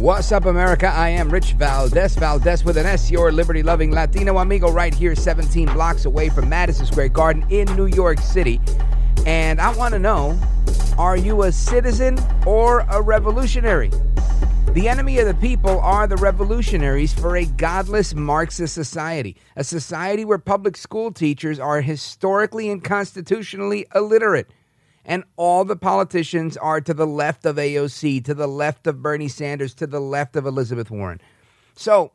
What's up, America? I am Rich Valdez. Valdez with an S, your liberty loving Latino amigo, right here, 17 blocks away from Madison Square Garden in New York City. And I want to know are you a citizen or a revolutionary? The enemy of the people are the revolutionaries for a godless Marxist society, a society where public school teachers are historically and constitutionally illiterate and all the politicians are to the left of AOC, to the left of Bernie Sanders, to the left of Elizabeth Warren. So,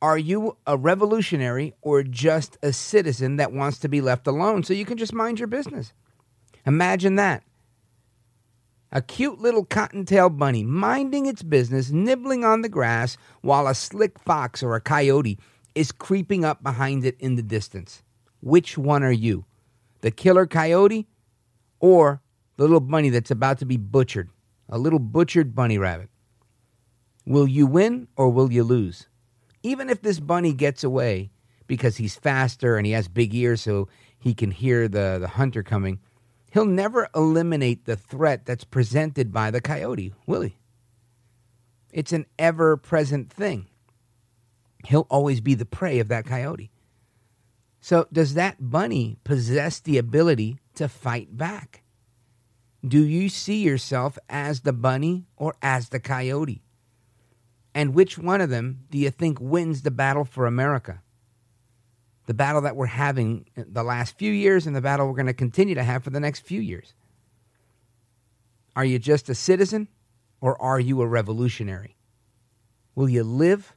are you a revolutionary or just a citizen that wants to be left alone so you can just mind your business? Imagine that. A cute little cottontail bunny minding its business, nibbling on the grass, while a slick fox or a coyote is creeping up behind it in the distance. Which one are you? The killer coyote or the little bunny that's about to be butchered, a little butchered bunny rabbit. Will you win or will you lose? Even if this bunny gets away because he's faster and he has big ears so he can hear the, the hunter coming, he'll never eliminate the threat that's presented by the coyote, will he? It's an ever present thing. He'll always be the prey of that coyote. So, does that bunny possess the ability to fight back? Do you see yourself as the bunny or as the coyote? And which one of them do you think wins the battle for America? The battle that we're having the last few years and the battle we're going to continue to have for the next few years. Are you just a citizen or are you a revolutionary? Will you live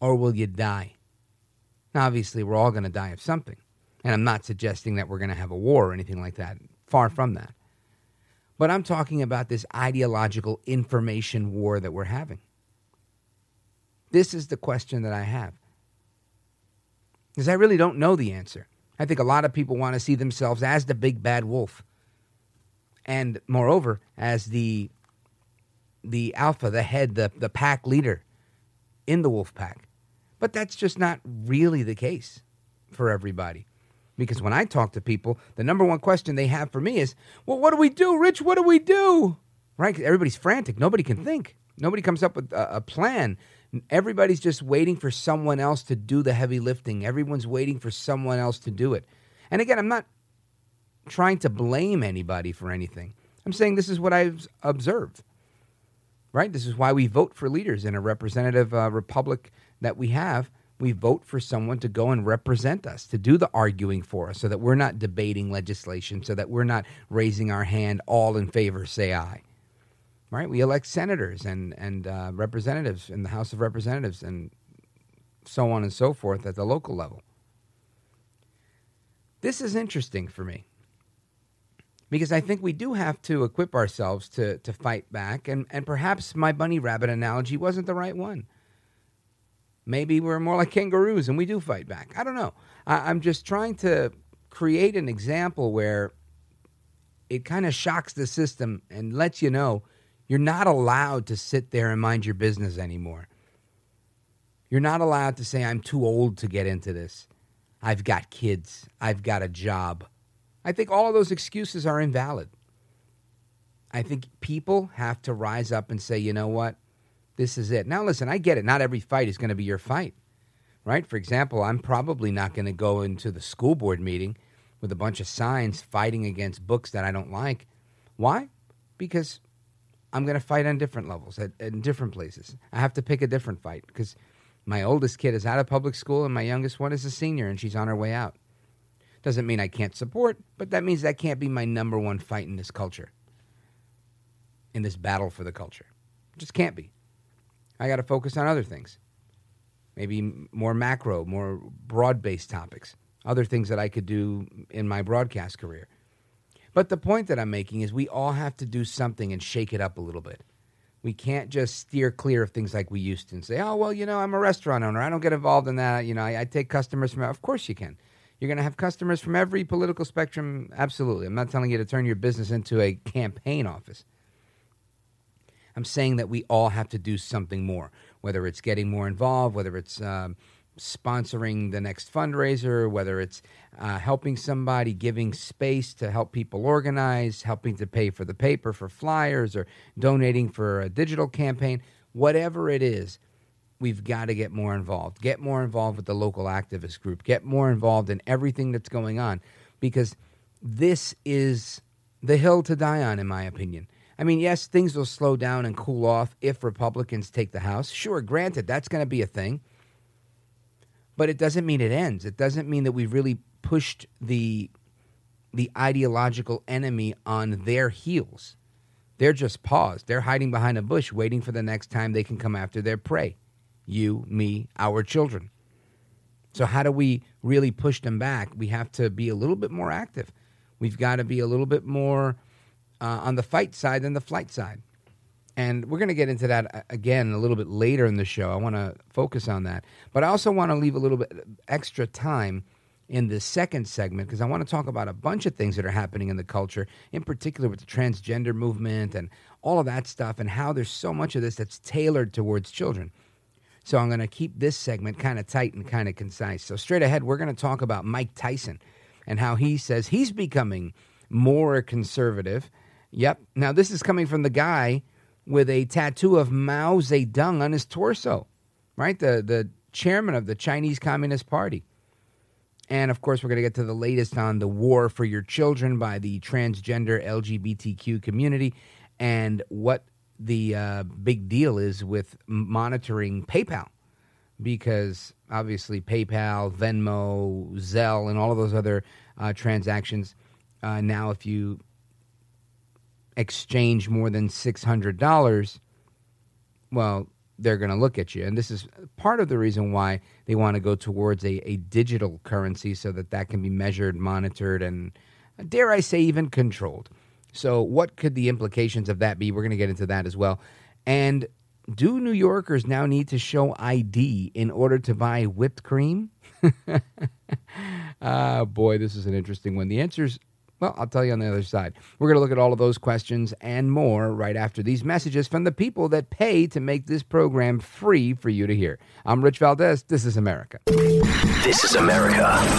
or will you die? Now, obviously, we're all going to die of something. And I'm not suggesting that we're going to have a war or anything like that. Far from that. But I'm talking about this ideological information war that we're having. This is the question that I have. Because I really don't know the answer. I think a lot of people want to see themselves as the big bad wolf. And moreover, as the the alpha, the head, the, the pack leader in the wolf pack. But that's just not really the case for everybody. Because when I talk to people, the number one question they have for me is, well, what do we do, Rich? What do we do? Right? Everybody's frantic. Nobody can think. Nobody comes up with a, a plan. Everybody's just waiting for someone else to do the heavy lifting. Everyone's waiting for someone else to do it. And again, I'm not trying to blame anybody for anything. I'm saying this is what I've observed. Right? This is why we vote for leaders in a representative uh, republic that we have we vote for someone to go and represent us, to do the arguing for us, so that we're not debating legislation, so that we're not raising our hand all in favor, say aye. Right? We elect senators and, and uh, representatives in the House of Representatives and so on and so forth at the local level. This is interesting for me because I think we do have to equip ourselves to, to fight back, and, and perhaps my bunny rabbit analogy wasn't the right one. Maybe we're more like kangaroos and we do fight back. I don't know. I, am just trying to create an example where it kind of shocks the system and lets you know you're not allowed to sit there and mind your business anymore. You're not allowed to say, I'm too old to get into this. I've got kids. I've got a job. I think all of those excuses are invalid. I think people have to rise up and say, you know what? This is it. Now, listen, I get it. Not every fight is going to be your fight, right? For example, I'm probably not going to go into the school board meeting with a bunch of signs fighting against books that I don't like. Why? Because I'm going to fight on different levels, at, in different places. I have to pick a different fight because My oldest kid is out of public school, and my youngest one is a senior, and she's on her way out. Doesn't mean I can't support, but that means that can't be my number one fight in this culture, in this battle for the culture. Just can't be. I got to focus on other things. Maybe more macro, more broad based topics, other things that I could do in my broadcast career. But the point that I'm making is we all have to do something and shake it up a little bit. We can't just steer clear of things like we used to and say, oh, well, you know, I'm a restaurant owner. I don't get involved in that. You know, I, I take customers from, of course you can. You're going to have customers from every political spectrum. Absolutely. I'm not telling you to turn your business into a campaign office. I'm saying that we all have to do something more, whether it's getting more involved, whether it's um, sponsoring the next fundraiser, whether it's uh, helping somebody, giving space to help people organize, helping to pay for the paper for flyers, or donating for a digital campaign, whatever it is, we've got to get more involved. Get more involved with the local activist group. Get more involved in everything that's going on because this is the hill to die on, in my opinion. I mean, yes, things will slow down and cool off if Republicans take the House. Sure, granted, that's going to be a thing. But it doesn't mean it ends. It doesn't mean that we've really pushed the the ideological enemy on their heels. They're just paused. They're hiding behind a bush, waiting for the next time they can come after their prey. You, me, our children. So, how do we really push them back? We have to be a little bit more active. We've got to be a little bit more uh, on the fight side than the flight side. And we're going to get into that uh, again a little bit later in the show. I want to focus on that. But I also want to leave a little bit extra time in the second segment because I want to talk about a bunch of things that are happening in the culture, in particular with the transgender movement and all of that stuff, and how there's so much of this that's tailored towards children. So I'm going to keep this segment kind of tight and kind of concise. So, straight ahead, we're going to talk about Mike Tyson and how he says he's becoming more conservative. Yep. Now, this is coming from the guy with a tattoo of Mao Zedong on his torso, right? The, the chairman of the Chinese Communist Party. And of course, we're going to get to the latest on the war for your children by the transgender LGBTQ community and what the uh, big deal is with monitoring PayPal. Because obviously, PayPal, Venmo, Zelle, and all of those other uh, transactions. Uh, now, if you exchange more than $600, well, they're going to look at you. And this is part of the reason why they want to go towards a, a digital currency so that that can be measured, monitored, and dare I say, even controlled. So, what could the implications of that be? We're going to get into that as well. And do New Yorkers now need to show ID in order to buy whipped cream? ah, boy, this is an interesting one. The answer's well, I'll tell you on the other side. We're going to look at all of those questions and more right after these messages from the people that pay to make this program free for you to hear. I'm Rich Valdez. This is America. This is America.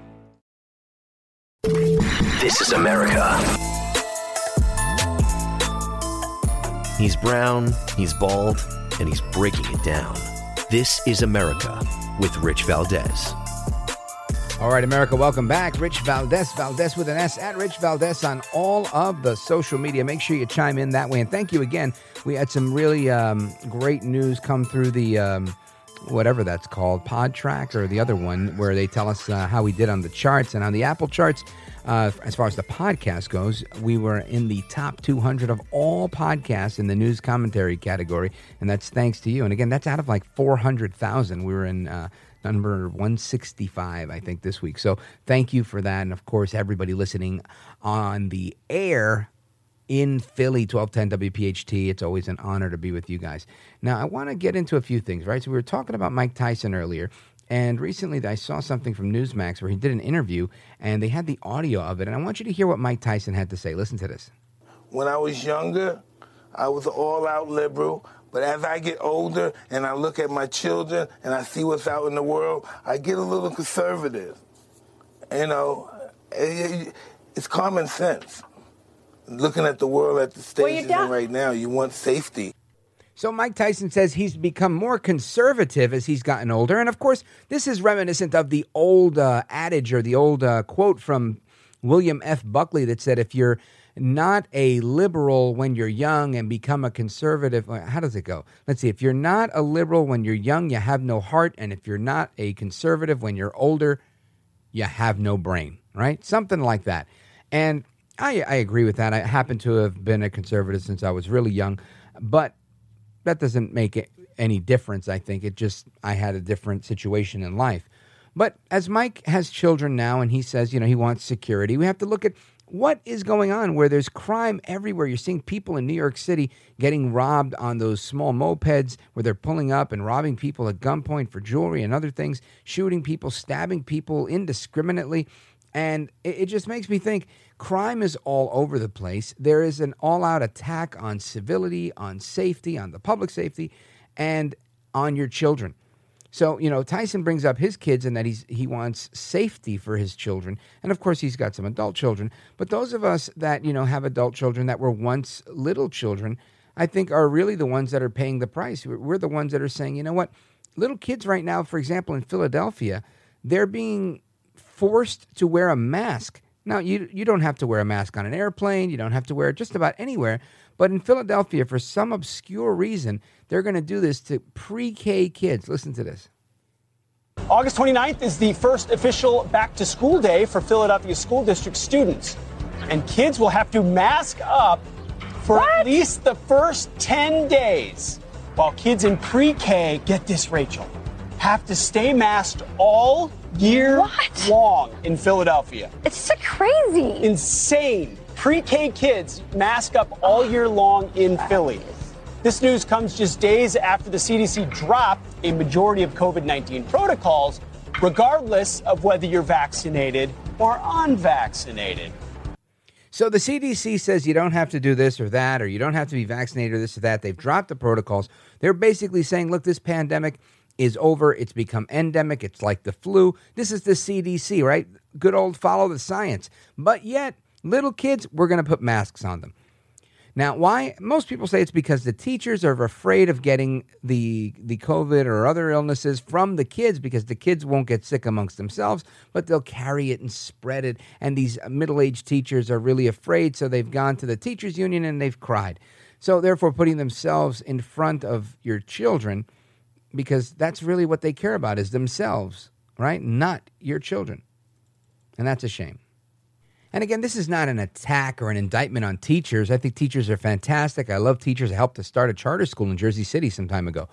This is America. He's brown, he's bald, and he's breaking it down. This is America with Rich Valdez. All right, America, welcome back. Rich Valdez, Valdez with an S, at Rich Valdez on all of the social media. Make sure you chime in that way. And thank you again. We had some really um, great news come through the. Um, whatever that's called, Podtrac or the other one, where they tell us uh, how we did on the charts. And on the Apple charts, uh, as far as the podcast goes, we were in the top 200 of all podcasts in the news commentary category. And that's thanks to you. And again, that's out of like 400,000. We were in. Uh, number 165, I think, this week. So thank you for that. And of course, everybody listening on the air in Philly, 1210 WPHT. It's always an honor to be with you guys. Now, I want to get into a few things, right? So we were talking about Mike Tyson earlier. And recently, I saw something from Newsmax where he did an interview and they had the audio of it. And I want you to hear what Mike Tyson had to say. Listen to this. When I was younger, I was all out liberal. But as I get older and I look at my children and I see what's out in the world, I get a little conservative. You know, it's common sense. Looking at the world at the stage it's in right now, you want safety. So Mike Tyson says he's become more conservative as he's gotten older, and of course, this is reminiscent of the old uh, adage or the old uh, quote from William F. Buckley that said, "If you're not a liberal when you're young and become a conservative. How does it go? Let's see. If you're not a liberal when you're young, you have no heart. And if you're not a conservative when you're older, you have no brain, right? Something like that. And I, I agree with that. I happen to have been a conservative since I was really young, but that doesn't make it any difference. I think it just, I had a different situation in life. But as Mike has children now and he says, you know, he wants security, we have to look at what is going on where there's crime everywhere. You're seeing people in New York City getting robbed on those small mopeds where they're pulling up and robbing people at gunpoint for jewelry and other things, shooting people, stabbing people indiscriminately. And it, just makes me think crime is all over the place. There is an all out attack on civility, on safety, on the public safety, and on your children. So, you know, Tyson brings up his kids and that he's he wants safety for his children. And of course, he's got some adult children, but those of us that, you know, have adult children that were once little children, I think are really the ones that are paying the price. We're the ones that are saying, "You know what? Little kids right now, for example, in Philadelphia, they're being forced to wear a mask. Now, you you don't have to wear a mask on an airplane, you don't have to wear it just about anywhere, but in Philadelphia for some obscure reason, they're going to do this to pre K kids. Listen to this. August 29th is the first official back to school day for Philadelphia School District students. And kids will have to mask up for what? at least the first 10 days. While kids in pre K, get this, Rachel, have to stay masked all year what? long in Philadelphia. It's so crazy. Insane. Pre K kids mask up all year long in Philly. This news comes just days after the CDC dropped a majority of COVID 19 protocols, regardless of whether you're vaccinated or unvaccinated. So the CDC says you don't have to do this or that, or you don't have to be vaccinated or this or that. They've dropped the protocols. They're basically saying, look, this pandemic is over. It's become endemic. It's like the flu. This is the CDC, right? Good old follow the science. But yet, little kids, we're going to put masks on them. Now, why? Most people say it's because the teachers are afraid of getting the the COVID or other illnesses from the kids because the kids won't get sick amongst themselves, but they'll carry it and spread it. And these middle-aged teachers are really afraid, so they've gone to the teachers union and they've cried. So therefore, putting themselves in front of your children because that's really what they care about is themselves, right? Not your children. And that's a shame. And again, this is not an attack or an indictment on teachers. I think teachers are fantastic. I love teachers. I helped to start a charter school in Jersey City some time ago.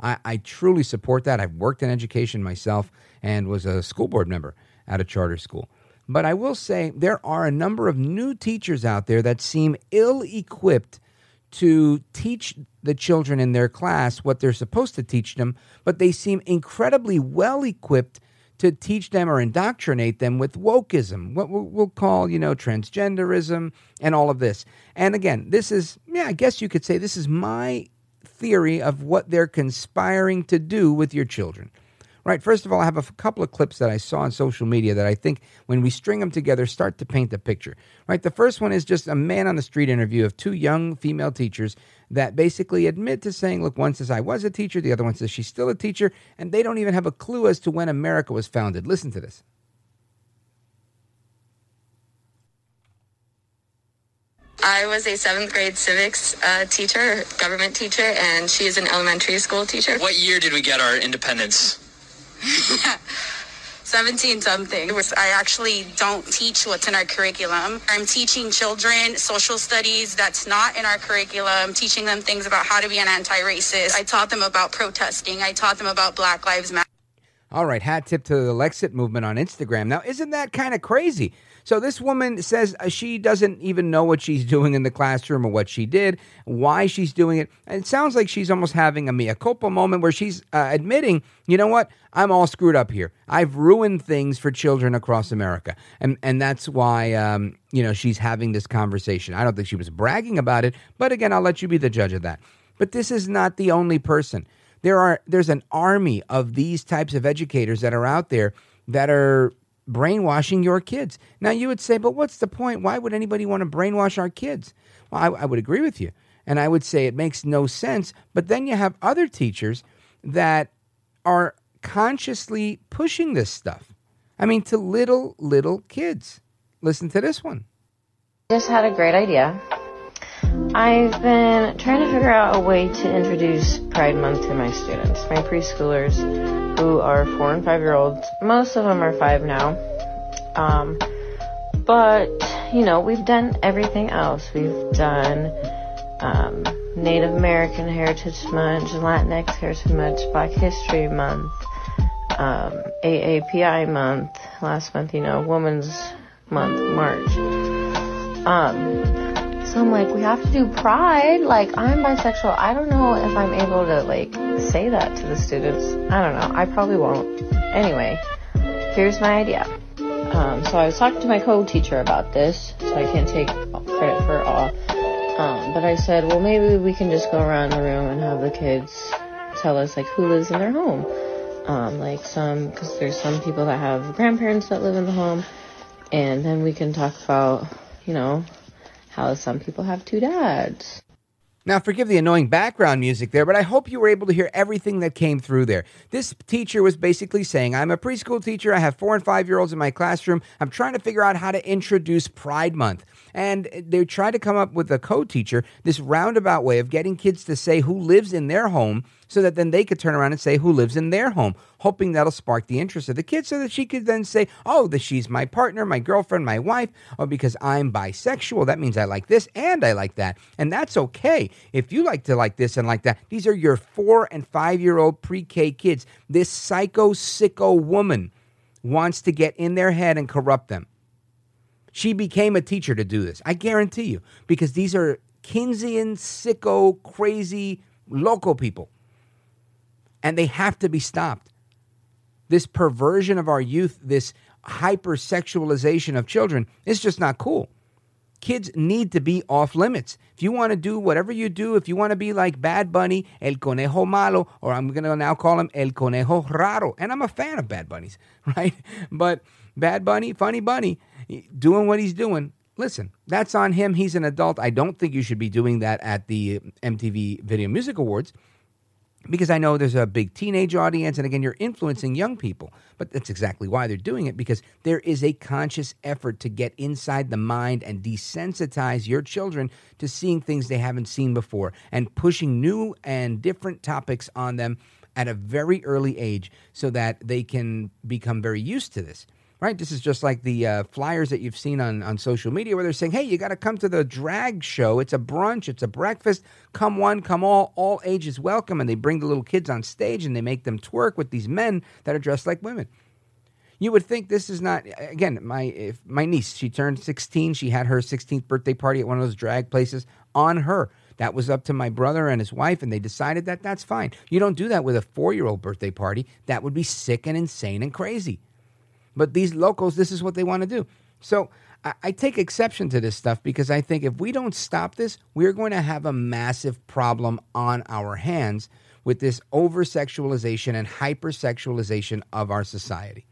I, I truly support that. I've worked in education myself and was a school board member at a charter school. But I will say there are a number of new teachers out there that seem ill equipped to teach the children in their class what they're supposed to teach them, but they seem incredibly well equipped to teach them or indoctrinate them with wokeism, what we'll call, you know, transgenderism and all of this. And again, this is, yeah, I guess you could say this is my theory of what they're conspiring to do with your children. Right, first of all, I have a couple of clips that I saw on social media that I think, when we string them together, start to paint the picture. Right, the first one is just a man on the street interview of two young female teachers that basically admit to saying, look, one says I was a teacher, the other one says she's still a teacher, and they don't even have a clue as to when America was founded. Listen to this. I was a seventh grade civics uh, teacher, government teacher, and she is an elementary school teacher. What year did we get our independence? 17 something. I actually don't teach what's in our curriculum. I'm teaching children social studies that's not in our curriculum, teaching them things about how to be an anti racist. I taught them about protesting, I taught them about Black Lives Matter. All right, hat tip to the Lexit movement on Instagram. Now, isn't that kind of crazy? So this woman says uh, she doesn't even know what she's doing in the classroom or what she did, why she's doing it. And it sounds like she's almost having a mea culpa moment where she's uh, admitting, you know what, I'm all screwed up here. I've ruined things for children across America, and and that's why um, you know she's having this conversation. I don't think she was bragging about it, but again, I'll let you be the judge of that. But this is not the only person. There are there's an army of these types of educators that are out there that are brainwashing your kids. Now, you would say, but what's the point? Why would anybody want to brainwash our kids? Well, I, I, would agree with you. And I would say it makes no sense. But then you have other teachers that are consciously pushing this stuff. I mean, to little, little kids. Listen to this one. Just had a great idea. I've been trying to figure out a way to introduce Pride Month to my students, my preschoolers, who are four and five year olds. Most of them are five now. Um, but, you know, we've done everything else. We've done um, Native American Heritage Month, Latinx Heritage Month, Black History Month, um, AAPI Month, last month, you know, Women's Month, March. Um, so I'm like, we have to do pride. Like, I'm bisexual. I don't know if I'm able to, like, say that to the students. I don't know. I probably won't. Anyway, here's my idea. Um, so I was talking to my co-teacher about this, so I can't take credit for all. Um, but I said, well, maybe we can just go around the room and have the kids tell us, like, who lives in their home. Um, like some, because there's some people that have grandparents that live in the home, and then we can talk about, you know, how some people have two dads. Now, forgive the annoying background music there, but I hope you were able to hear everything that came through there. This teacher was basically saying, I'm a preschool teacher. I have four and five year olds in my classroom. I'm trying to figure out how to introduce Pride Month. And they tried to come up with a co teacher, this roundabout way of getting kids to say who lives in their home so that then they could turn around and say who lives in their home, hoping that'll spark the interest of the kid so that she could then say, oh, that she's my partner, my girlfriend, my wife, or because I'm bisexual, that means I like this and I like that. And that's okay. If you like to like this and like that, these are your four and five year old pre K kids. This psycho, sicko woman wants to get in their head and corrupt them. She became a teacher to do this. I guarantee you, because these are Keynesian, sicko, crazy, local people and they have to be stopped. This perversion of our youth, this hypersexualization of children, is just not cool. Kids need to be off limits. If you want to do whatever you do, if you want to be like Bad Bunny, El Conejo Malo, or I'm going to now call him El Conejo Raro, and I'm a fan of Bad Bunnies, right? But Bad Bunny, Funny Bunny, doing what he's doing, listen, that's on him. He's an adult. I don't think you should be doing that at the MTV Video Music Awards because I know there's a big teenage audience, and again, you're influencing young people. But that's exactly why they're doing it because there is a conscious effort to get inside the mind and desensitize your children to seeing things they haven't seen before and pushing new and different topics on them at a very early age so that they can become very used to this right? This is just like the uh, flyers that you've seen on, on social media where they're saying, hey, you got to come to the drag show. It's a brunch, it's a breakfast. Come one, come all, all ages welcome. And they bring the little kids on stage and they make them twerk with these men that are dressed like women. You would think this is not again my my niece. She turned 16. She had her 16th birthday party at one of those drag places on her. That was up to my brother and his wife, and they decided that that's fine. You don't do that with a four year old birthday party. That would be sick and insane and crazy. But these locals, this is what they want to do. So I, I take exception to this stuff because I think if we don't stop this, we're going to have a massive problem on our hands with this over sexualization and hypersexualization of our society.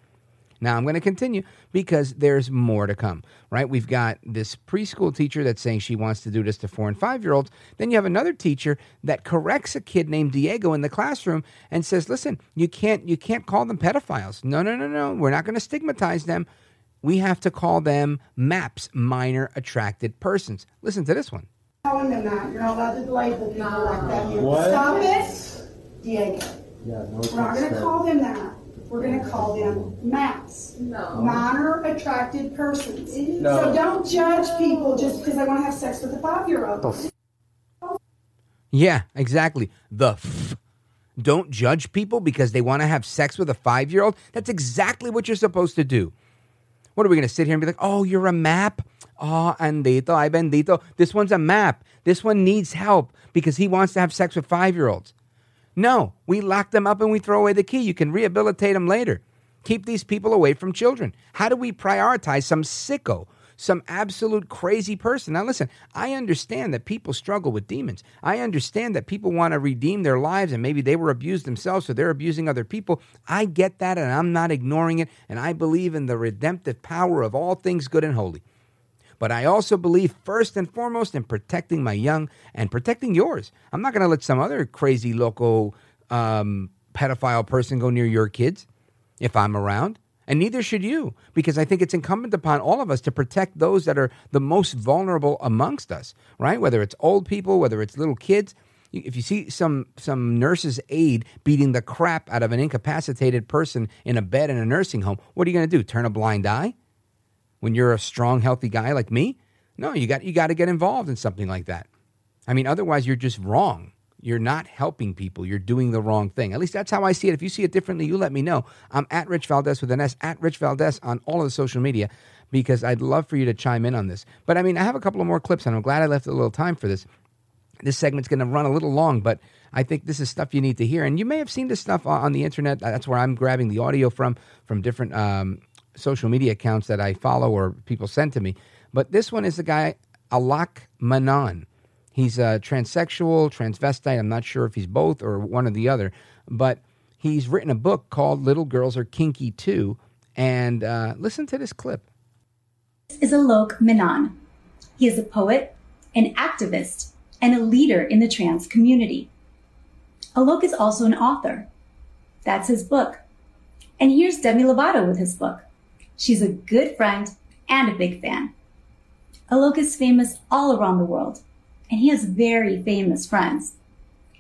Now I'm going to continue because there's more to come, right? We've got this preschool teacher that's saying she wants to do this to four and five year olds. Then you have another teacher that corrects a kid named Diego in the classroom and says, "Listen, you can't you can't call them pedophiles. No, no, no, no. We're not going to stigmatize them. We have to call them MAPS, minor attracted persons." Listen to this one. calling them that. You're not allowed to label people like that. Stop it, Diego. Yeah, no We're not going to call them that. We're going to call them MAPS, No. minor attracted persons. No. So don't judge people just because they want to have sex with a five-year-old. Yeah, exactly. The f. Don't judge people because they want to have sex with a five year old. That's exactly what you're supposed to do. What are we going to sit here and be like, oh, you're a map? Oh, andito, ay bendito. This one's a map. This one needs help because he wants to have sex with five year olds. No, we lock them up and we throw away the key. You can rehabilitate them later. Keep these people away from children. How do we prioritize some sicko, some absolute crazy person? Now, listen, I understand that people struggle with demons. I understand that people want to redeem their lives and maybe they were abused themselves, so they're abusing other people. I get that and I'm not ignoring it. And I believe in the redemptive power of all things good and holy. But I also believe first and foremost in protecting my young and protecting yours. I'm not going to let some other crazy local um, pedophile person go near your kids if I'm around. And neither should you, because I think it's incumbent upon all of us to protect those that are the most vulnerable amongst us, right? Whether it's old people, whether it's little kids. If you see some some nurse's aide beating the crap out of an incapacitated person in a bed in a nursing home, what are you going to do? Turn a blind eye? When you're a strong, healthy guy like me? No, you got you got to get involved in something like that. I mean, otherwise you're just wrong. You're not helping people. You're doing the wrong thing. At least that's how I see it. If you see it differently, you let me know. I'm at Rich Valdez with an S, at Rich Valdez on all of the social media, because I'd love for you to chime in on this. But I mean, I have a couple of more clips, and I'm glad I left a little time for this. This segment's going to run a little long, but I think this is stuff you need to hear. And you may have seen this stuff on the internet. That's where I'm grabbing the audio from, from different um, social media accounts that I follow or people send to me. But this one is the guy, Alok Manan. He's a transsexual, transvestite. I'm not sure if he's both or one or the other. But he's written a book called Little Girls Are Kinky Too. And uh, listen to this clip. This is Alok Manan. He is a poet, an activist, and a leader in the trans community. Alok is also an author. That's his book. And here's Demi Lovato with his book. She's a good friend and a big fan. Alok is famous all around the world, and he has very famous friends.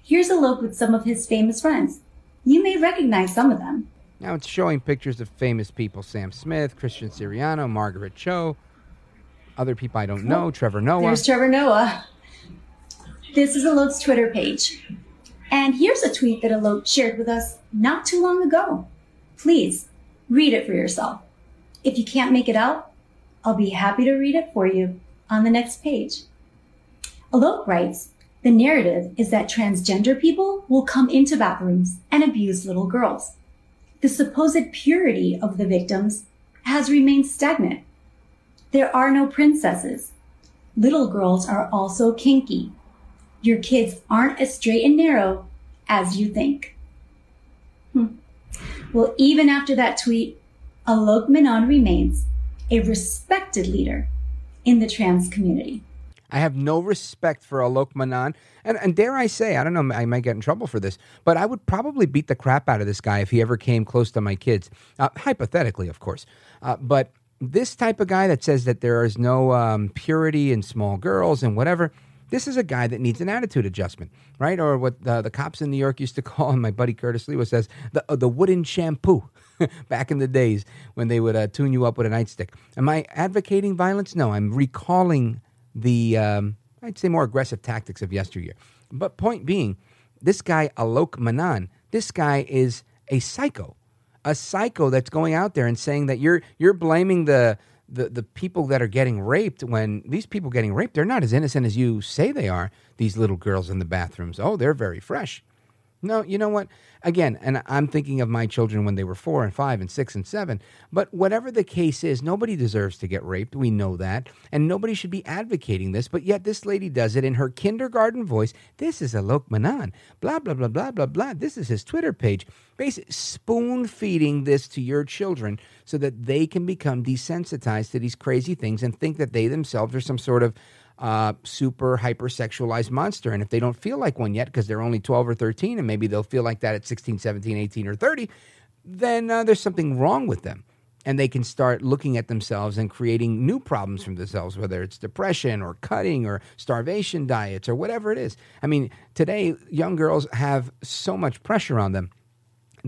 Here's Alok with some of his famous friends. You may recognize some of them. Now it's showing pictures of famous people Sam Smith, Christian Siriano, Margaret Cho, other people I don't know, oh, Trevor Noah. There's Trevor Noah. This is Alok's Twitter page. And here's a tweet that Alok shared with us not too long ago. Please read it for yourself. If you can't make it out, I'll be happy to read it for you on the next page. Alok writes, the narrative is that transgender people will come into bathrooms and abuse little girls. The supposed purity of the victims has remained stagnant. There are no princesses. Little girls are also kinky. Your kids aren't as straight and narrow as you think. Hmm. Well, even after that tweet, Alok Menon remains a respected leader in the trans community. I have no respect for Alok Manan. And, and dare I say, I don't know, I might get in trouble for this, but I would probably beat the crap out of this guy if he ever came close to my kids. Uh, hypothetically, of course. Uh, but this type of guy that says that there is no um, purity in small girls and whatever, this is a guy that needs an attitude adjustment, right? Or what uh, the cops in New York used to call, and my buddy Curtis Lewis says, the, uh, the wooden shampoo. back in the days when they would uh, tune you up with a nightstick. Am I advocating violence? No, I'm recalling the, um, I'd say, more aggressive tactics of yesteryear. But point being, this guy, Alok Manan, this guy is a psycho. A psycho that's going out there and saying that you're you're blaming the the, the people that are getting raped when these people getting raped, they're not as innocent as you say they are, these little girls in the bathrooms. Oh, they're very fresh. No, you know what? Again, and I'm thinking of my children when they were four and five and six and seven. But whatever the case is, nobody deserves to get raped. We know that. And nobody should be advocating this. But yet this lady does it in her kindergarten voice. This is Alok Manan. Blah, blah, blah, blah, blah, blah. This is his Twitter page. Basically, spoon feeding this to your children so that they can become desensitized to these crazy things and think that they themselves are some sort of uh, super hypersexualized monster. And if they don't feel like one yet because they're only 12 or 13, and maybe they'll feel like that at 16, 17, 18, or 30, then uh, there's something wrong with them. And they can start looking at themselves and creating new problems for themselves, whether it's depression or cutting or starvation diets or whatever it is. I mean, today, young girls have so much pressure on them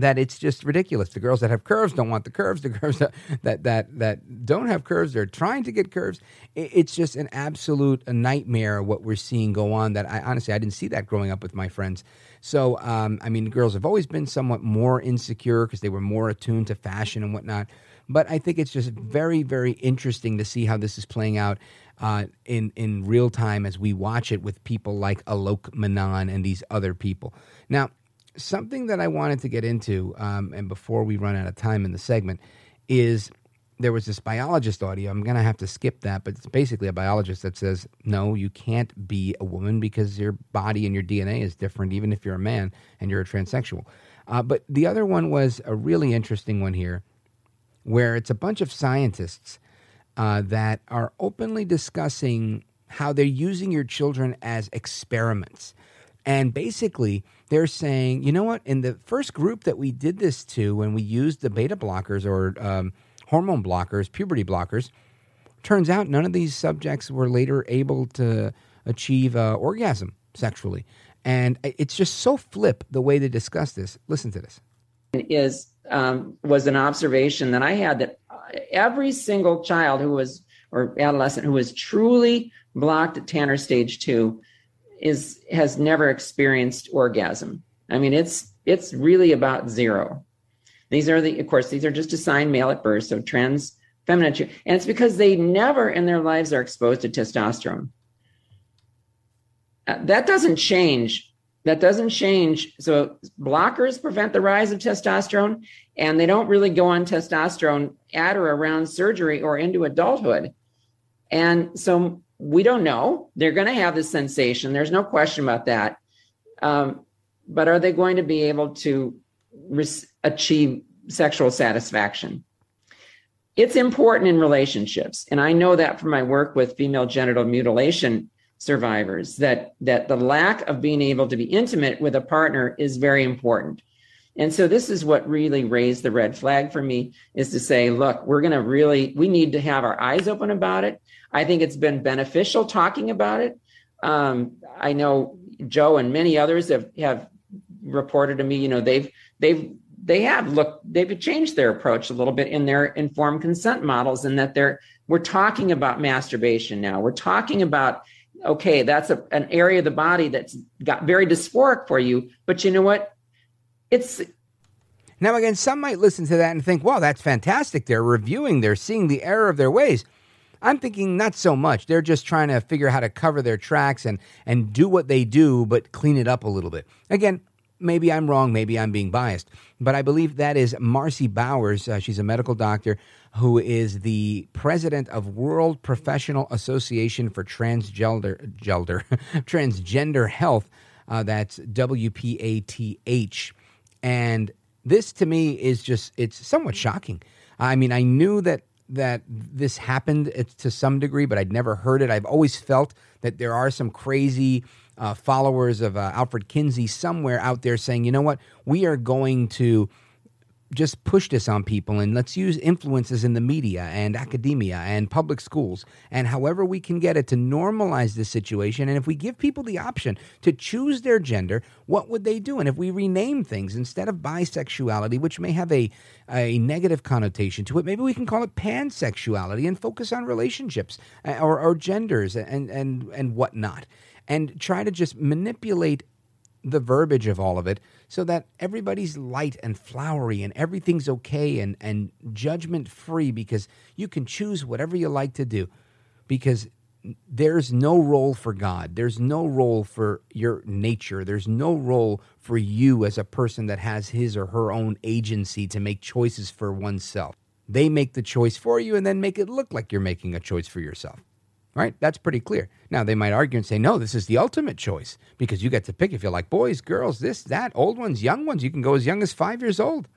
that it's just ridiculous. The girls that have curves don't want the curves. The girls that that that, that don't have curves, they're trying to get curves. It's just an absolute a nightmare what we're seeing go on. That I honestly I didn't see that growing up with my friends. So um, I mean, girls have always been somewhat more insecure because they were more attuned to fashion and whatnot. But I think it's just very very interesting to see how this is playing out. Uh, in in real time as we watch it with people like Alok Manan and these other people. Now, something that I wanted to get into, um, and before we run out of time in the segment, is there was this biologist audio. I'm going to have to skip that, but it's basically a biologist that says, no, you can't be a woman because your body and your DNA is different, even if you're a man and you're a transsexual. Uh, but the other one was a really interesting one here, where it's a bunch of scientists uh, that are openly discussing how they're using your children as experiments. And basically, they're saying, you know what? In the first group that we did this to, when we used the beta blockers or um, hormone blockers, puberty blockers, turns out none of these subjects were later able to achieve uh, orgasm sexually. And it's just so flip the way they discuss this. Listen to this. Is um, was an observation that I had that every single child who was or adolescent who was truly blocked at Tanner stage two is has never experienced orgasm. I mean, it's it's really about zero. These are the, of course, these are just assigned male at birth, so trans feminine, and it's because they never in their lives are exposed to testosterone. Uh, that doesn't change. That doesn't change. So blockers prevent the rise of testosterone, and they don't really go on testosterone at or around surgery or into adulthood. And so we don't know. They're going to have this sensation. There's no question about that. Um, but are they going to be able to re- achieve sexual satisfaction? It's important in relationships, and I know that from my work with female genital mutilation survivors that that the lack of being able to be intimate with a partner is very important. And so this is what really raised the red flag for me is to say, look, we're going to really we need to have our eyes open about it. I think it's been beneficial talking about it. Um, I know Joe and many others have have reported to me. You know, they've they've they have looked they've changed their approach a little bit in their informed consent models, and that they're we're talking about masturbation now. We're talking about okay, that's a, an area of the body that's got very dysphoric for you, but you know what? It's now again, some might listen to that and think, "Wow, that's fantastic! They're reviewing, they're seeing the error of their ways." I'm thinking not so much. They're just trying to figure out how to cover their tracks and and do what they do, but clean it up a little bit. Again, maybe I'm wrong, maybe I'm being biased, but I believe that is Marci Bowers. Uh, she's a medical doctor who is the president of World Professional Association for Transgender Gelder, Transgender Health. Uh, that's WPATH, and this to me is just it's somewhat shocking. I mean, I knew that that this happened to some degree, but I'd never heard it. I've always felt that there are some crazy uh, followers of uh, Alfred Kinsey somewhere out there saying, you know what, we are going to just push this on people and let's use influences in the media and academia and public schools and however we can get it to normalize this situation. And if we give people the option to choose their gender, what would they do? And if we rename things instead of bisexuality, which may have a, a negative connotation to it, maybe we can call it pansexuality and focus on relationships uh, or, or genders and, and, and whatnot. And try to just manipulate the verbiage of all of it so that everybody's light and flowery and everything's okay and, and judgment free because you can choose whatever you like to do. Because there's no role for God. There's no role for your nature. There's no role for you as a person that has his or her own agency to make choices for oneself. They make the choice for you and then make it look like you're making a choice for yourself. Right? That's pretty clear. Now, they might argue and say, no, this is the ultimate choice because you get to pick if you like boys, girls, this, that, old ones, young ones. You can go as young as five years old.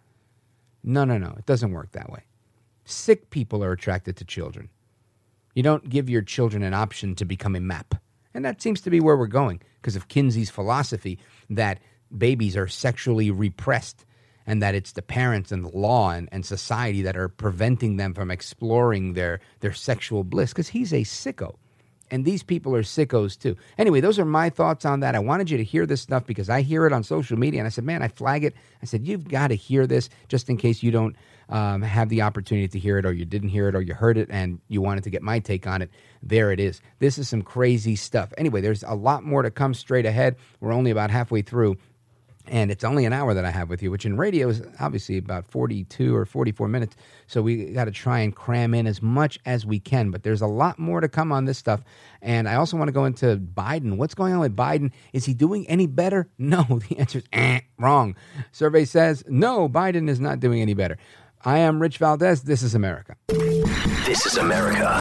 No, no, no. It doesn't work that way. Sick people are attracted to children. You don't give your children an option to become a map. And that seems to be where we're going because of Kinsey's philosophy that babies are sexually repressed and that it's the parents and the law and, and society that are preventing them from exploring their, their sexual bliss because he's a sicko. And these people are sickos too. Anyway, those are my thoughts on that. I wanted you to hear this stuff because I hear it on social media and I said, man, I flag it. I said, you've got to hear this just in case you don't um, have the opportunity to hear it or you didn't hear it or you heard it and you wanted to get my take on it. There it is. This is some crazy stuff. Anyway, there's a lot more to come straight ahead. We're only about halfway through. And it's only an hour that I have with you, which in radio is obviously about 42 or 44 minutes. So we got to try and cram in as much as we can. But there's a lot more to come on this stuff. And I also want to go into Biden. What's going on with Biden? Is he doing any better? No. The answer is eh, wrong. Survey says no, Biden is not doing any better. I am Rich Valdes. This is America. This is America.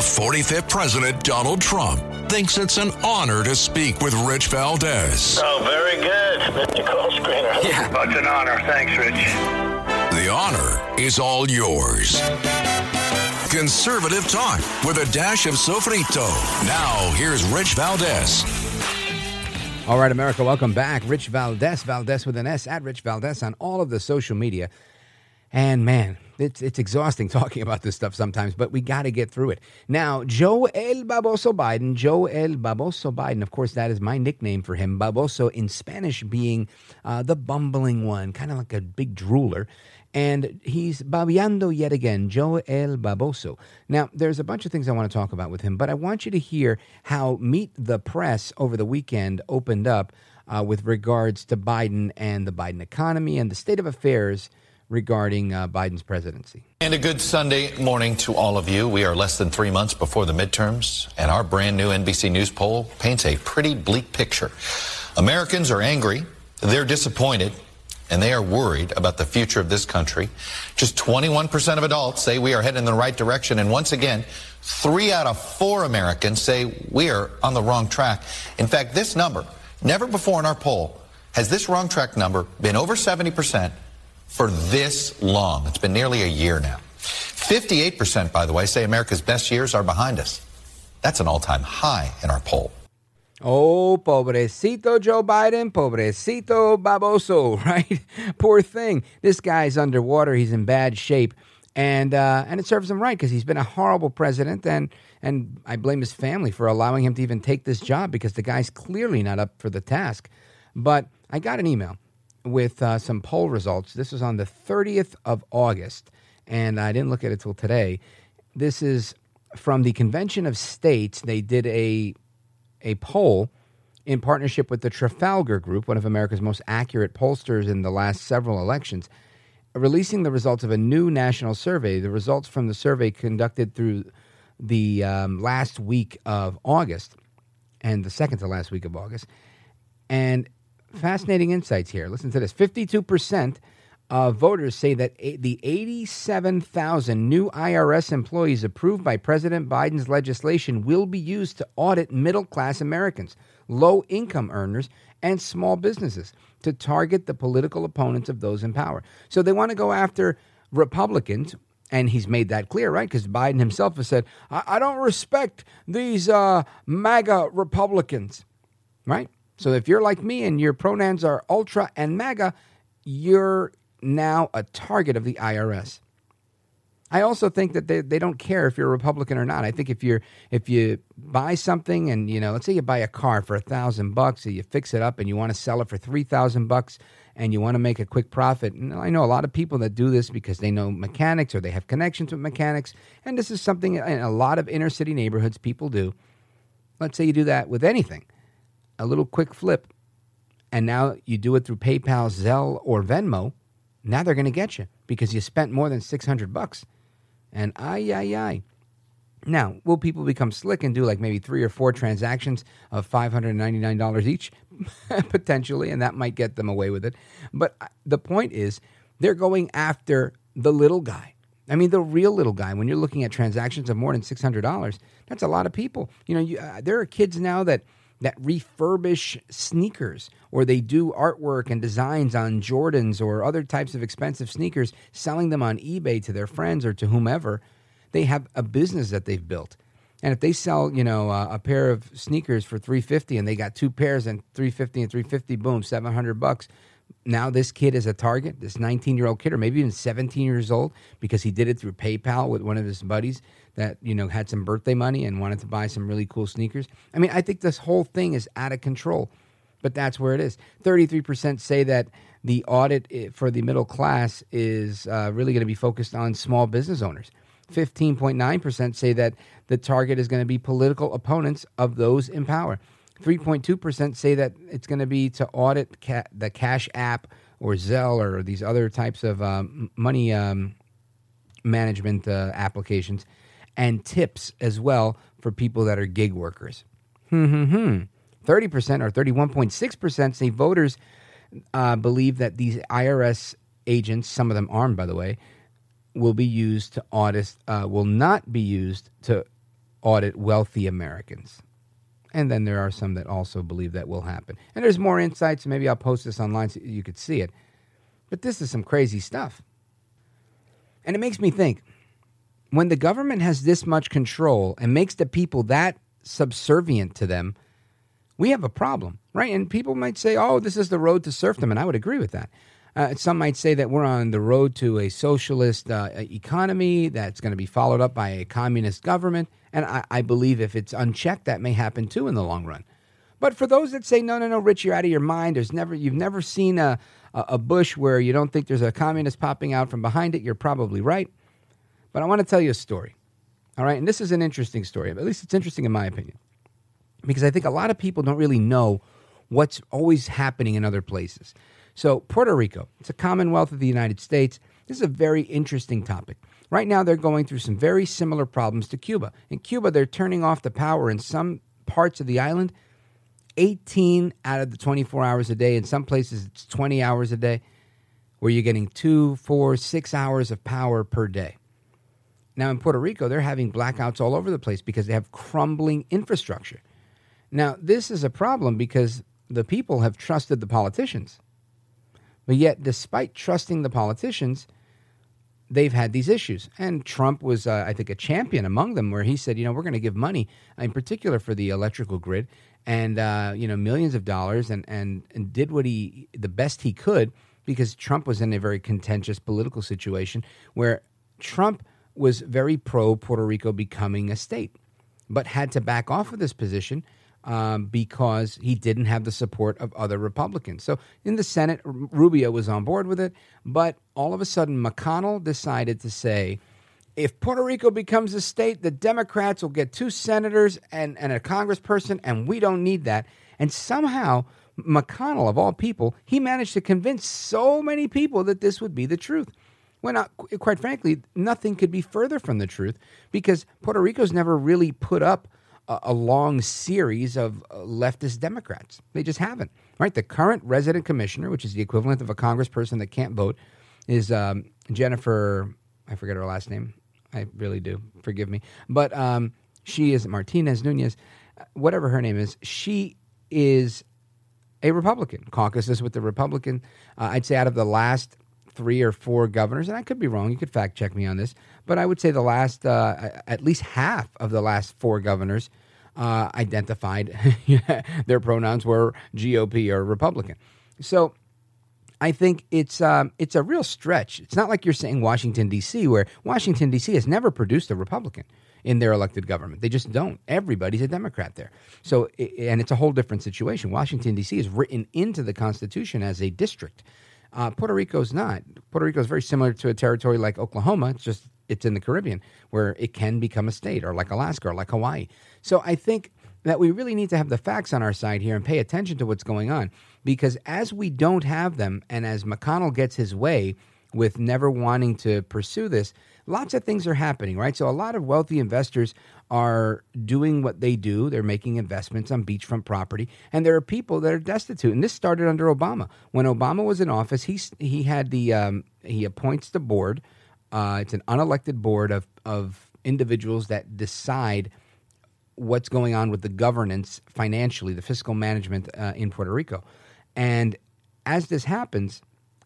45th President Donald Trump thinks it's an honor to speak with Rich Valdes. Oh, very good, Mr. Call Screener. Yeah. Oh, it's an honor. Thanks, Rich. The honor is all yours. Conservative talk with a dash of sofrito. Now, here's Rich Valdes. All right, America, welcome back. Rich Valdes, Valdes with an S, at Rich Valdes on all of the social media. And man, it's it's exhausting talking about this stuff sometimes, but we got to get through it. Now, Joe El Baboso Biden, Joe El Baboso Biden, of course, that is my nickname for him. Baboso in Spanish being uh, the bumbling one, kind of like a big drooler. And he's babiando yet again, Joe El Baboso. Now, there's a bunch of things I want to talk about with him, but I want you to hear how Meet the Press over the weekend opened up uh, with regards to Biden and the Biden economy and the state of affairs regarding uh, Biden's presidency. And a good Sunday morning to all of you. We are less than three months before the midterms, and our brand new NBC News poll paints a pretty bleak picture. Americans are angry, they're disappointed, and they are worried about the future of this country. Just 21% of adults say we are heading in the right direction, and once again, three out of four Americans say we are on the wrong track. In fact, this number, never before in our poll, has this wrong track number been over 70% for this long. It's been nearly a year now. 58%, by the way, say America's best years are behind us. That's an all time high in our poll. Oh, pobrecito Joe Biden, pobrecito baboso, right? Poor thing. This guy's underwater. He's in bad shape. And, uh, and it serves him right because he's been a horrible president. And, and I blame his family for allowing him to even take this job because the guy's clearly not up for the task. But I got an email with uh, some poll results. This was on the 30th of August, and I didn't look at it till today. This is from the Convention of States. They did a a poll in partnership with the Trafalgar Group, one of America's most accurate pollsters in the last several elections, releasing the results of a new national survey. The results from the survey conducted through the um, last week of August and the second to last week of August. And fascinating insights here. Listen to this 52% of voters say that the 87,000 new IRS employees approved by President Biden's legislation will be used to audit middle class Americans, low income earners, and small businesses to target the political opponents of those in power. So they want to go after Republicans. And he's made that clear, right? Because Biden himself has said, I, I don't respect these uh, MAGA Republicans, right? So if you're like me and your pronouns are ultra and MAGA, you're now a target of the IRS. I also think that they, they don't care if you're a Republican or not. I think if you're if you buy something and you know, let's say you buy a car for a thousand bucks, and you fix it up and you want to sell it for three thousand bucks, and you want to make a quick profit. And I know a lot of people that do this because they know mechanics or they have connections with mechanics, and this is something in a lot of inner city neighborhoods people do. Let's say you do that with anything, a little quick flip, and now you do it through PayPal, Zelle, or Venmo. Now they're going to get you because you spent more than six hundred bucks. And ay, ay, ay. Now, will people become slick and do like maybe three or four transactions of $599 each? Potentially, and that might get them away with it. But uh, the point is, they're going after the little guy. I mean, the real little guy. When you're looking at transactions of more than $600, that's a lot of people. You know, you, uh, there are kids now that that refurbish sneakers or they do artwork and designs on Jordans or other types of expensive sneakers, selling them on eBay to their friends or to whomever. They have a business that they've built. And if they sell, you know, uh, a pair of sneakers for 350 and they got two pairs and 350 and 350, boom, 700 bucks. Now this kid is a target, this 19-year-old kid or maybe even 17 years old because he did it through PayPal with one of his buddies that you know had some birthday money and wanted to buy some really cool sneakers. I mean, I think this whole thing is out of control, but that's where it is. Thirty-three percent say that the audit eh, for the middle class is uh, really going to be focused on small business owners. 15.9% say that the target is going to be political opponents of those in power. 3.2% say that it's going to be to audit ca- the Cash App or Zelle or these other types of um, money um, management uh, applications and tips as well for people that are gig workers. Hmm, hmm, hmm. 30% or 31.6% say voters uh, believe that these IRS agents, some of them armed, by the way, will be used to audit, uh, will not be used to audit wealthy Americans. And then there are some that also believe that will happen. And there's more insights. Maybe I'll post this online so you could see it. But this is some crazy stuff. And it makes me think when the government has this much control and makes the people that subservient to them, we have a problem, right? And people might say, oh, this is the road to serfdom. And I would agree with that. Uh, some might say that we're on the road to a socialist uh, economy that's going to be followed up by a communist government. And I, I, believe if it's unchecked, that may happen too in the long run. But for those that say, no, no, no, Rich, you're out of your mind. There's never, you've never seen a, a bush where you don't think there's a communist popping out from behind it. You're probably right. But I want to tell you a story. All right. And this is an interesting story. At least it's interesting in my opinion. Because I think a lot of people don't really know what's always happening in other places. So, Puerto Rico, it's a commonwealth of the United States. This is a very interesting topic. Right now, they're going through some very similar problems to Cuba. In Cuba, they're turning off the power in some parts of the island 18 out of the 24 hours a day. In some places, it's 20 hours a day, where you're getting two, four, six hours of power per day. Now, in Puerto Rico, they're having blackouts all over the place because they have crumbling infrastructure. Now, this is a problem because the people have trusted the politicians. But yet, despite trusting the politicians, they've had these issues. And Trump was, uh, I think, a champion among them, where he said, you know, we're going to give money, in particular for the electrical grid, and uh, you know, millions of dollars, and, and and did what he the best he could because Trump was in a very contentious political situation where Trump was very pro Puerto Rico becoming a state, but had to back off of this position um, because he didn't have the support of other Republicans. So in the Senate, Rubio was on board with it, but all of a sudden, McConnell decided to say, if Puerto Rico becomes a state, the Democrats will get two senators and, and a congressperson, and we don't need that. And somehow, McConnell, of all people, he managed to convince so many people that this would be the truth. Well, not, quite frankly, nothing could be further from the truth because Puerto Rico's never really put up a, a long series of uh, leftist Democrats. They just haven't. Right? The current resident commissioner, which is the equivalent of a congressperson that can't vote, is um, Jennifer. I forget her last name. I really do. Forgive me. But um, she is Martinez Nunez, whatever her name is. She is a Republican, caucuses with the Republican. Uh, I'd say out of the last three or four governors, and I could be wrong. You could fact check me on this, but I would say the last, uh, at least half of the last four governors uh, identified their pronouns were GOP or Republican. So I think it's um, it's a real stretch. It's not like you're saying Washington D.C., where Washington D.C. has never produced a Republican in their elected government. They just don't. Everybody's a Democrat there. So, and it's a whole different situation. Washington D.C. is written into the Constitution as a district. Uh, Puerto Rico's not. Puerto Rico is very similar to a territory like Oklahoma. It's just it's in the Caribbean where it can become a state, or like Alaska, or like Hawaii. So I think that we really need to have the facts on our side here and pay attention to what's going on because as we don't have them, and as McConnell gets his way with never wanting to pursue this, lots of things are happening, right? So a lot of wealthy investors are doing what they do. They're making investments on beachfront property, and there are people that are destitute. And this started under Obama. When Obama was in office, he he had the um, he appoints the board. Uh, it's an unelected board of of individuals that decide what's going on with the governance financially, the fiscal management uh, in Puerto Rico. And as this happens,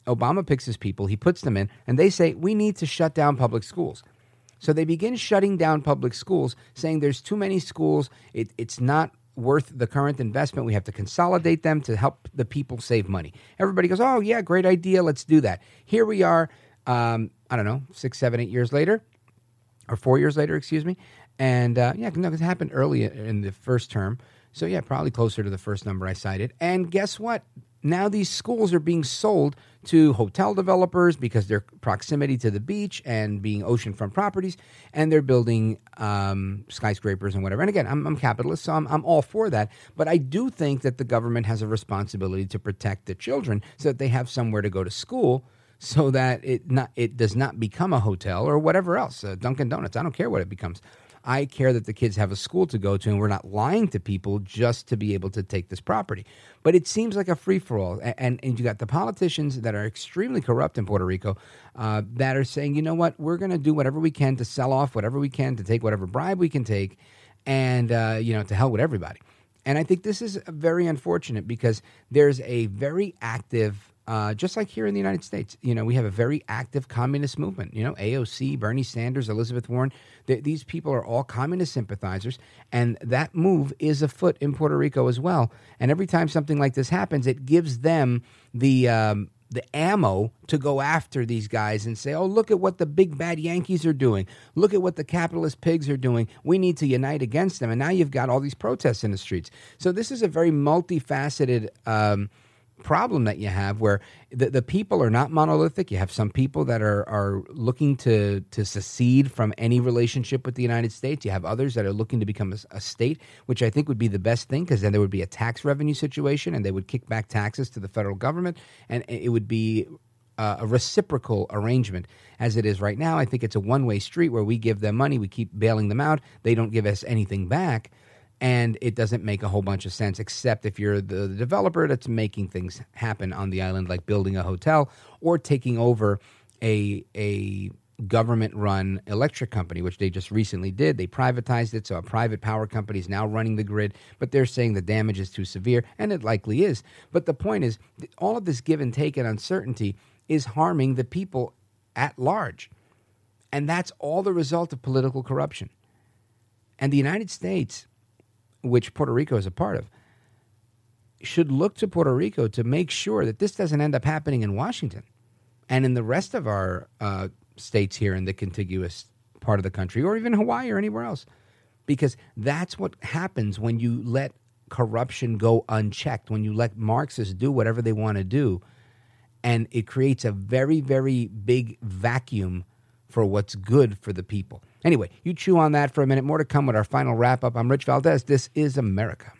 Obama picks his people, he puts them in, and they say, we need to shut down public schools. So they begin shutting down public schools, saying there's too many schools, it, it's not worth the current investment. We have to consolidate them to help the people save money. Everybody goes, oh, yeah, great idea, let's do that. Here we are, um, I don't know, six, seven, eight years later, or four years later, excuse me. And uh, yeah, no, it happened early in the first term. So yeah, probably closer to the first number I cited. And guess what? Now these schools are being sold to hotel developers because they're proximity to the beach and being oceanfront properties, and they're building um, skyscrapers and whatever. And again, I'm, I'm capitalist, so I'm, I'm all for that. But I do think that the government has a responsibility to protect the children so that they have somewhere to go to school so that it not it does not become a hotel or whatever else, uh, Dunkin' Donuts. I don't care what it becomes. I care that the kids have a school to go to, and we're not lying to people just to be able to take this property. But it seems like a free for all, and, and you got the politicians that are extremely corrupt in Puerto Rico uh, that are saying, you know what, we're going to do whatever we can to sell off whatever we can to take whatever bribe we can take, and uh, you know to hell with everybody. And I think this is very unfortunate because there's a very active uh, just like here in the United States, you know, we have a very active communist movement. You know, AOC, Bernie Sanders, Elizabeth Warren, these people are all communist sympathizers, and that move is afoot in Puerto Rico as well. And every time something like this happens, it gives them the um, the ammo to go after these guys and say, "Oh, look at what the big bad Yankees are doing. Look at what the capitalist pigs are doing. We need to unite against them." And now you've got all these protests in the streets. So this is a very multifaceted. Um, problem that you have where the, the people are not monolithic. You have some people that are, are looking to, to secede from any relationship with the United States. You have others that are looking to become a, a state, which I think would be the best thing because then there would be a tax revenue situation and they would kick back taxes to the federal government and it would be uh, a reciprocal arrangement as it is right now. I think it's a one way street where we give them money, we keep bailing them out, they don't give us anything back and it doesn't make a whole bunch of sense except if you're the, the developer that's making things happen on the island like building a hotel or taking over a a government run electric company which they just recently did. They privatized it so a private power company is now running the grid but they're saying the damage is too severe and it likely is. But the point is all of this give and take and uncertainty is harming the people at large. And that's all the result of political corruption. And the united states which Puerto Rico is a part of, should look to Puerto Rico to make sure that this doesn't end up happening in Washington and in the rest of our uh, states here in the contiguous part of the country, or even Hawaii or anywhere else. Because that's what happens when you let corruption go unchecked, when you let Marxists do whatever they want to do. And it creates a very, very big vacuum for what's good for the people. Anyway, you chew on that for a minute. More to come with our final wrap up. I'm Rich Valdes. This is America.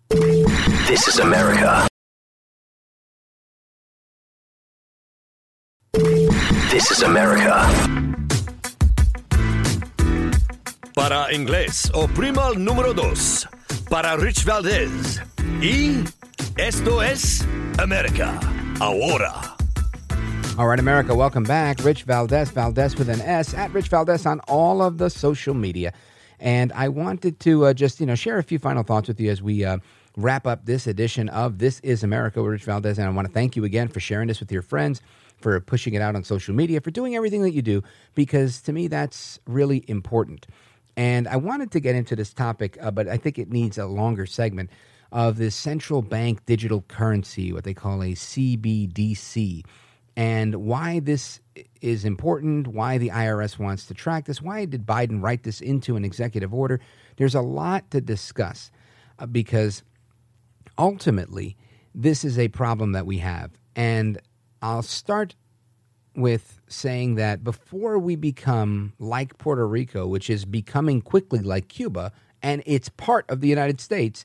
This is America. This is America. Para inglés, oprima el número dos. Para Rich Valdes. Y esto es América. Ahora. All right, America, welcome back. Rich Valdes, Valdes with an S, at Rich Valdes on all of the social media. And I wanted to uh, just, you know, share a few final thoughts with you as we uh, wrap up this edition of This is America with Rich Valdes. And I want to thank you again for sharing this with your friends, for pushing it out on social media, for doing everything that you do, because to me, that's really important. And I wanted to get into this topic, uh, but I think it needs a longer segment of this central bank digital currency, what they call a CBDC. And why this is important, why the IRS wants to track this, why did Biden write this into an executive order. There's a lot to discuss uh, because ultimately, this is a problem that we have. And I'll start with saying that before we become like Puerto Rico, which is becoming quickly like Cuba, and it's part of the United States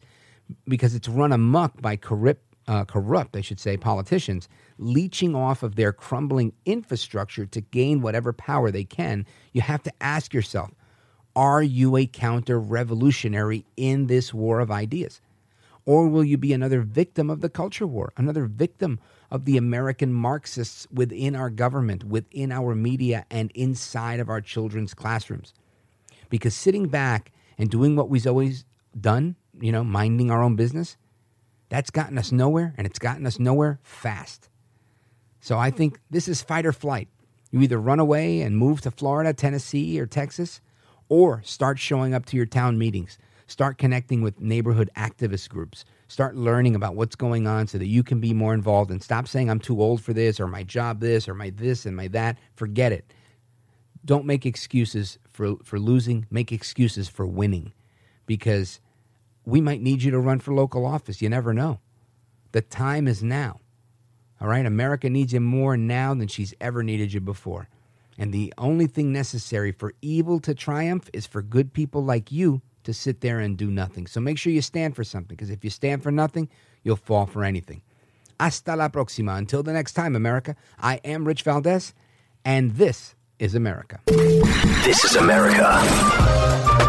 because it's run amok by corrupt, uh, corrupt, I should say, politicians, leeching off of their crumbling infrastructure to gain whatever power they can, you have to ask yourself are you a counter revolutionary in this war of ideas? Or will you be another victim of the culture war, another victim of the American Marxists within our government, within our media, and inside of our children's classrooms? Because sitting back and doing what we've always done, you know, minding our own business, that's gotten us nowhere, and it's gotten us nowhere fast. So I think this is fight or flight. You either run away and move to Florida, Tennessee, or Texas, or start showing up to your town meetings. Start connecting with neighborhood activist groups. Start learning about what's going on so that you can be more involved and stop saying, I'm too old for this, or my job this, or my this and my that. Forget it. Don't make excuses for, for losing, make excuses for winning because we might need you to run for local office. You never know. The time is now. All right? America needs you more now than she's ever needed you before. And the only thing necessary for evil to triumph is for good people like you to sit there and do nothing. So make sure you stand for something, because if you stand for nothing, you'll fall for anything. Hasta la próxima. Until the next time, America, I am Rich Valdes, and this is America. This is America.